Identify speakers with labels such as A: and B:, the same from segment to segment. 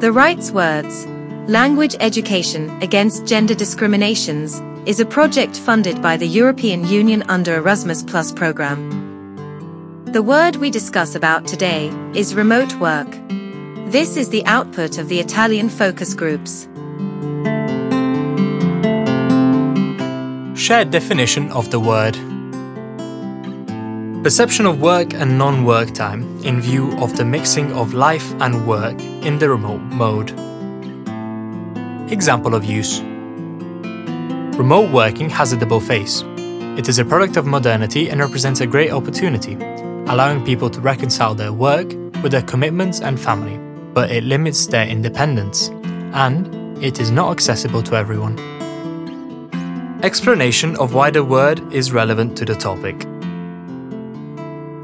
A: The Rights Words Language Education Against Gender Discriminations is a project funded by the European Union under Erasmus Plus program. The word we discuss about today is remote work. This is the output of the Italian focus groups.
B: Shared definition of the word Perception of work and non work time in view of the mixing of life and work in the remote mode. Example of use Remote working has a double face. It is a product of modernity and represents a great opportunity, allowing people to reconcile their work with their commitments and family, but it limits their independence, and it is not accessible to everyone. Explanation of why the word is relevant to the topic.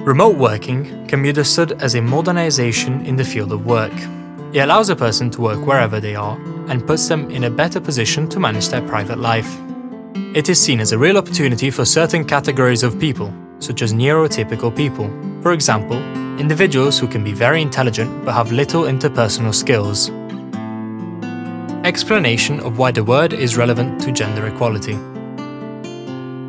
B: Remote working can be understood as a modernization in the field of work. It allows a person to work wherever they are and puts them in a better position to manage their private life. It is seen as a real opportunity for certain categories of people, such as neurotypical people. For example, individuals who can be very intelligent but have little interpersonal skills. Explanation of why the word is relevant to gender equality.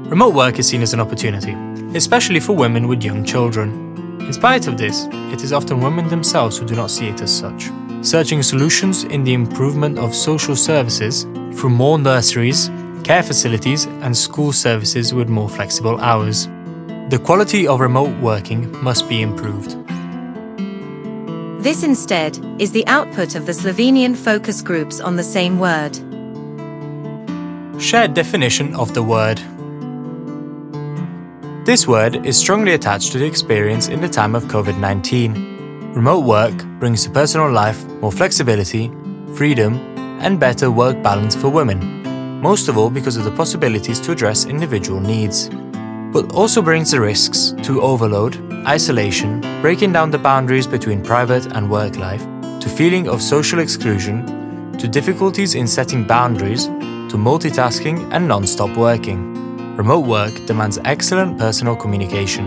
B: Remote work is seen as an opportunity, especially for women with young children. In spite of this, it is often women themselves who do not see it as such, searching solutions in the improvement of social services through more nurseries, care facilities, and school services with more flexible hours. The quality of remote working must be improved.
A: This instead is the output of the Slovenian focus groups on the same word.
B: Shared definition of the word. This word is strongly attached to the experience in the time of COVID 19. Remote work brings to personal life more flexibility, freedom, and better work balance for women, most of all because of the possibilities to address individual needs. But also brings the risks to overload, isolation, breaking down the boundaries between private and work life, to feeling of social exclusion, to difficulties in setting boundaries, to multitasking and non stop working. Remote work demands excellent personal communication.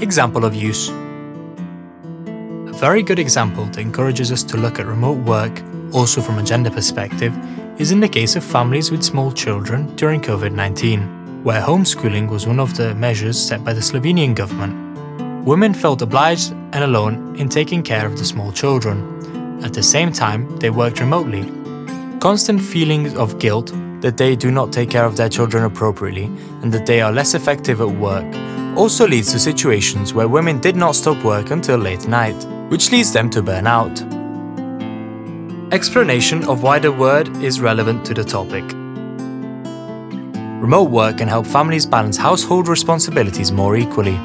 B: Example of use A very good example that encourages us to look at remote work, also from a gender perspective, is in the case of families with small children during COVID 19, where homeschooling was one of the measures set by the Slovenian government. Women felt obliged and alone in taking care of the small children. At the same time, they worked remotely. Constant feelings of guilt that they do not take care of their children appropriately and that they are less effective at work also leads to situations where women did not stop work until late night, which leads them to burn out. Explanation of why the word is relevant to the topic. Remote work can help families balance household responsibilities more equally.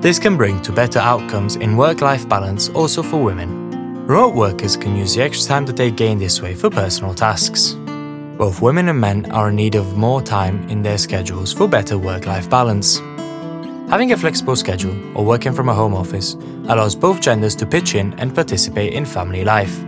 B: This can bring to better outcomes in work life balance also for women. Remote workers can use the extra time that they gain this way for personal tasks. Both women and men are in need of more time in their schedules for better work life balance. Having a flexible schedule or working from a home office allows both genders to pitch in and participate in family life.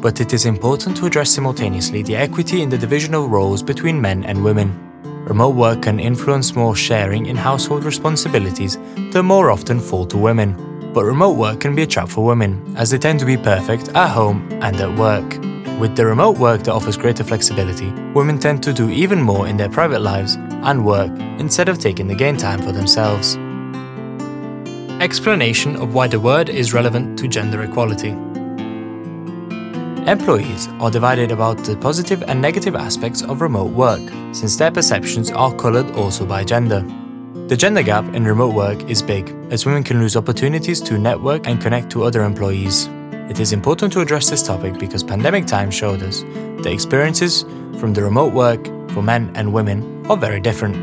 B: But it is important to address simultaneously the equity in the division of roles between men and women. Remote work can influence more sharing in household responsibilities that more often fall to women. But remote work can be a trap for women, as they tend to be perfect at home and at work. With the remote work that offers greater flexibility, women tend to do even more in their private lives and work instead of taking the gain time for themselves. Explanation of why the word is relevant to gender equality. Employees are divided about the positive and negative aspects of remote work, since their perceptions are coloured also by gender. The gender gap in remote work is big, as women can lose opportunities to network and connect to other employees. It is important to address this topic because pandemic times showed us the experiences from the remote work for men and women are very different.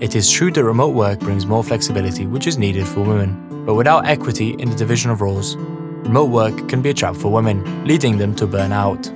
B: It is true that remote work brings more flexibility, which is needed for women, but without equity in the division of roles, remote work can be a trap for women, leading them to burn out.